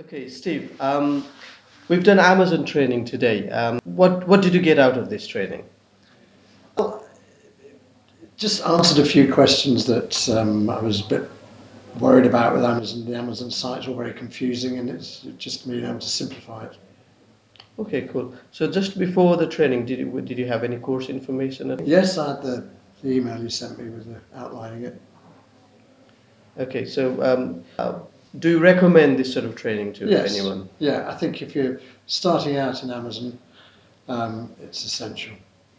Okay, Steve, um, we've done Amazon training today. Um, what, what did you get out of this training? Well, just answered a few questions that um, I was a bit worried about with Amazon. The Amazon site is all very confusing and it's just being able to simplify it. Okay, cool. So just before the training, did you, did you have any course information? Yes, I had the, the email you sent me with the, outlining it. Okay, so um, uh, do you recommend this sort of training to yes. anyone? Yeah, I think if you're starting out in Amazon, um, it's essential.